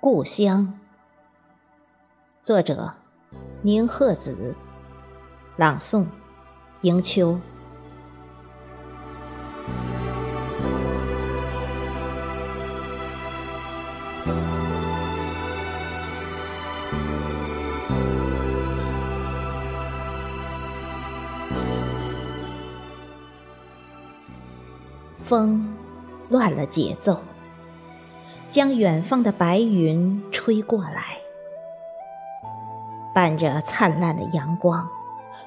故乡。作者：宁鹤子。朗诵：迎秋。风乱了节奏，将远方的白云吹过来，伴着灿烂的阳光，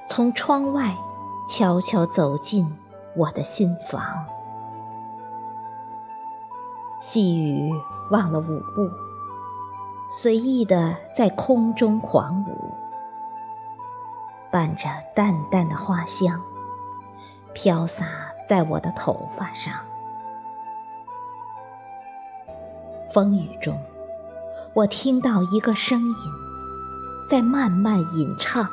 从窗外悄悄走进我的心房。细雨忘了舞步，随意的在空中狂舞，伴着淡淡的花香，飘洒。在我的头发上，风雨中，我听到一个声音在慢慢吟唱，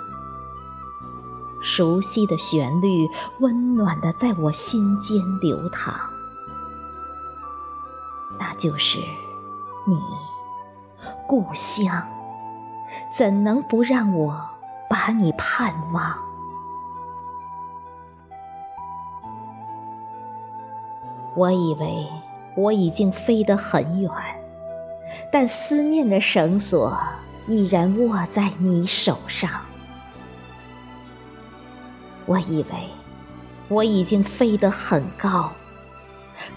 熟悉的旋律温暖的在我心间流淌，那就是你，故乡，怎能不让我把你盼望？我以为我已经飞得很远，但思念的绳索依然握在你手上。我以为我已经飞得很高，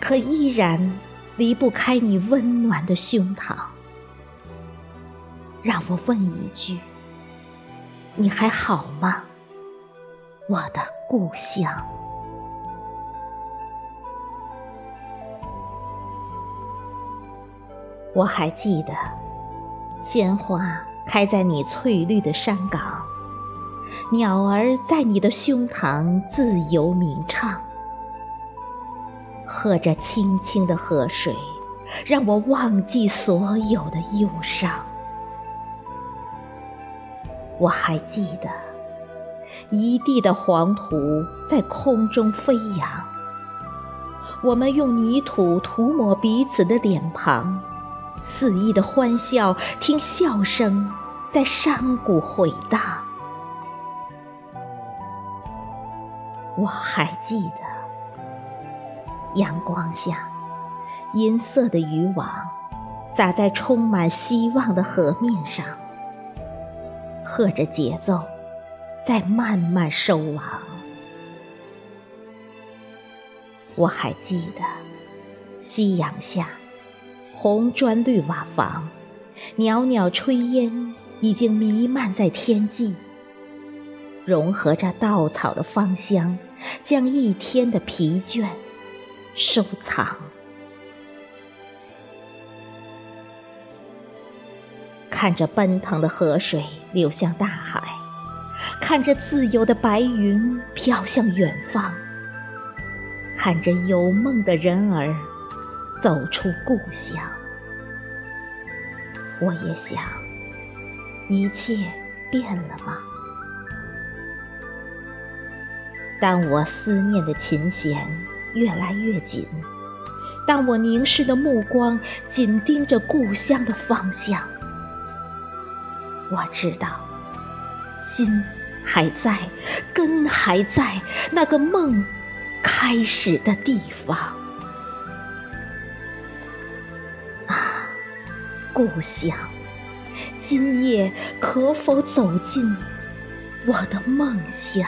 可依然离不开你温暖的胸膛。让我问一句：你还好吗，我的故乡？我还记得，鲜花开在你翠绿的山岗，鸟儿在你的胸膛自由鸣唱，喝着清清的河水，让我忘记所有的忧伤。我还记得，一地的黄土在空中飞扬，我们用泥土涂抹彼此的脸庞。肆意的欢笑，听笑声在山谷回荡。我还记得，阳光下，银色的渔网撒在充满希望的河面上，和着节奏在慢慢收网。我还记得，夕阳下。红砖绿瓦房，袅袅炊烟已经弥漫在天际，融合着稻草的芳香，将一天的疲倦收藏。看着奔腾的河水流向大海，看着自由的白云飘向远方，看着有梦的人儿。走出故乡，我也想，一切变了吗？当我思念的琴弦越来越紧，当我凝视的目光紧盯着故乡的方向，我知道，心还在，根还在那个梦开始的地方。故乡，今夜可否走进我的梦乡？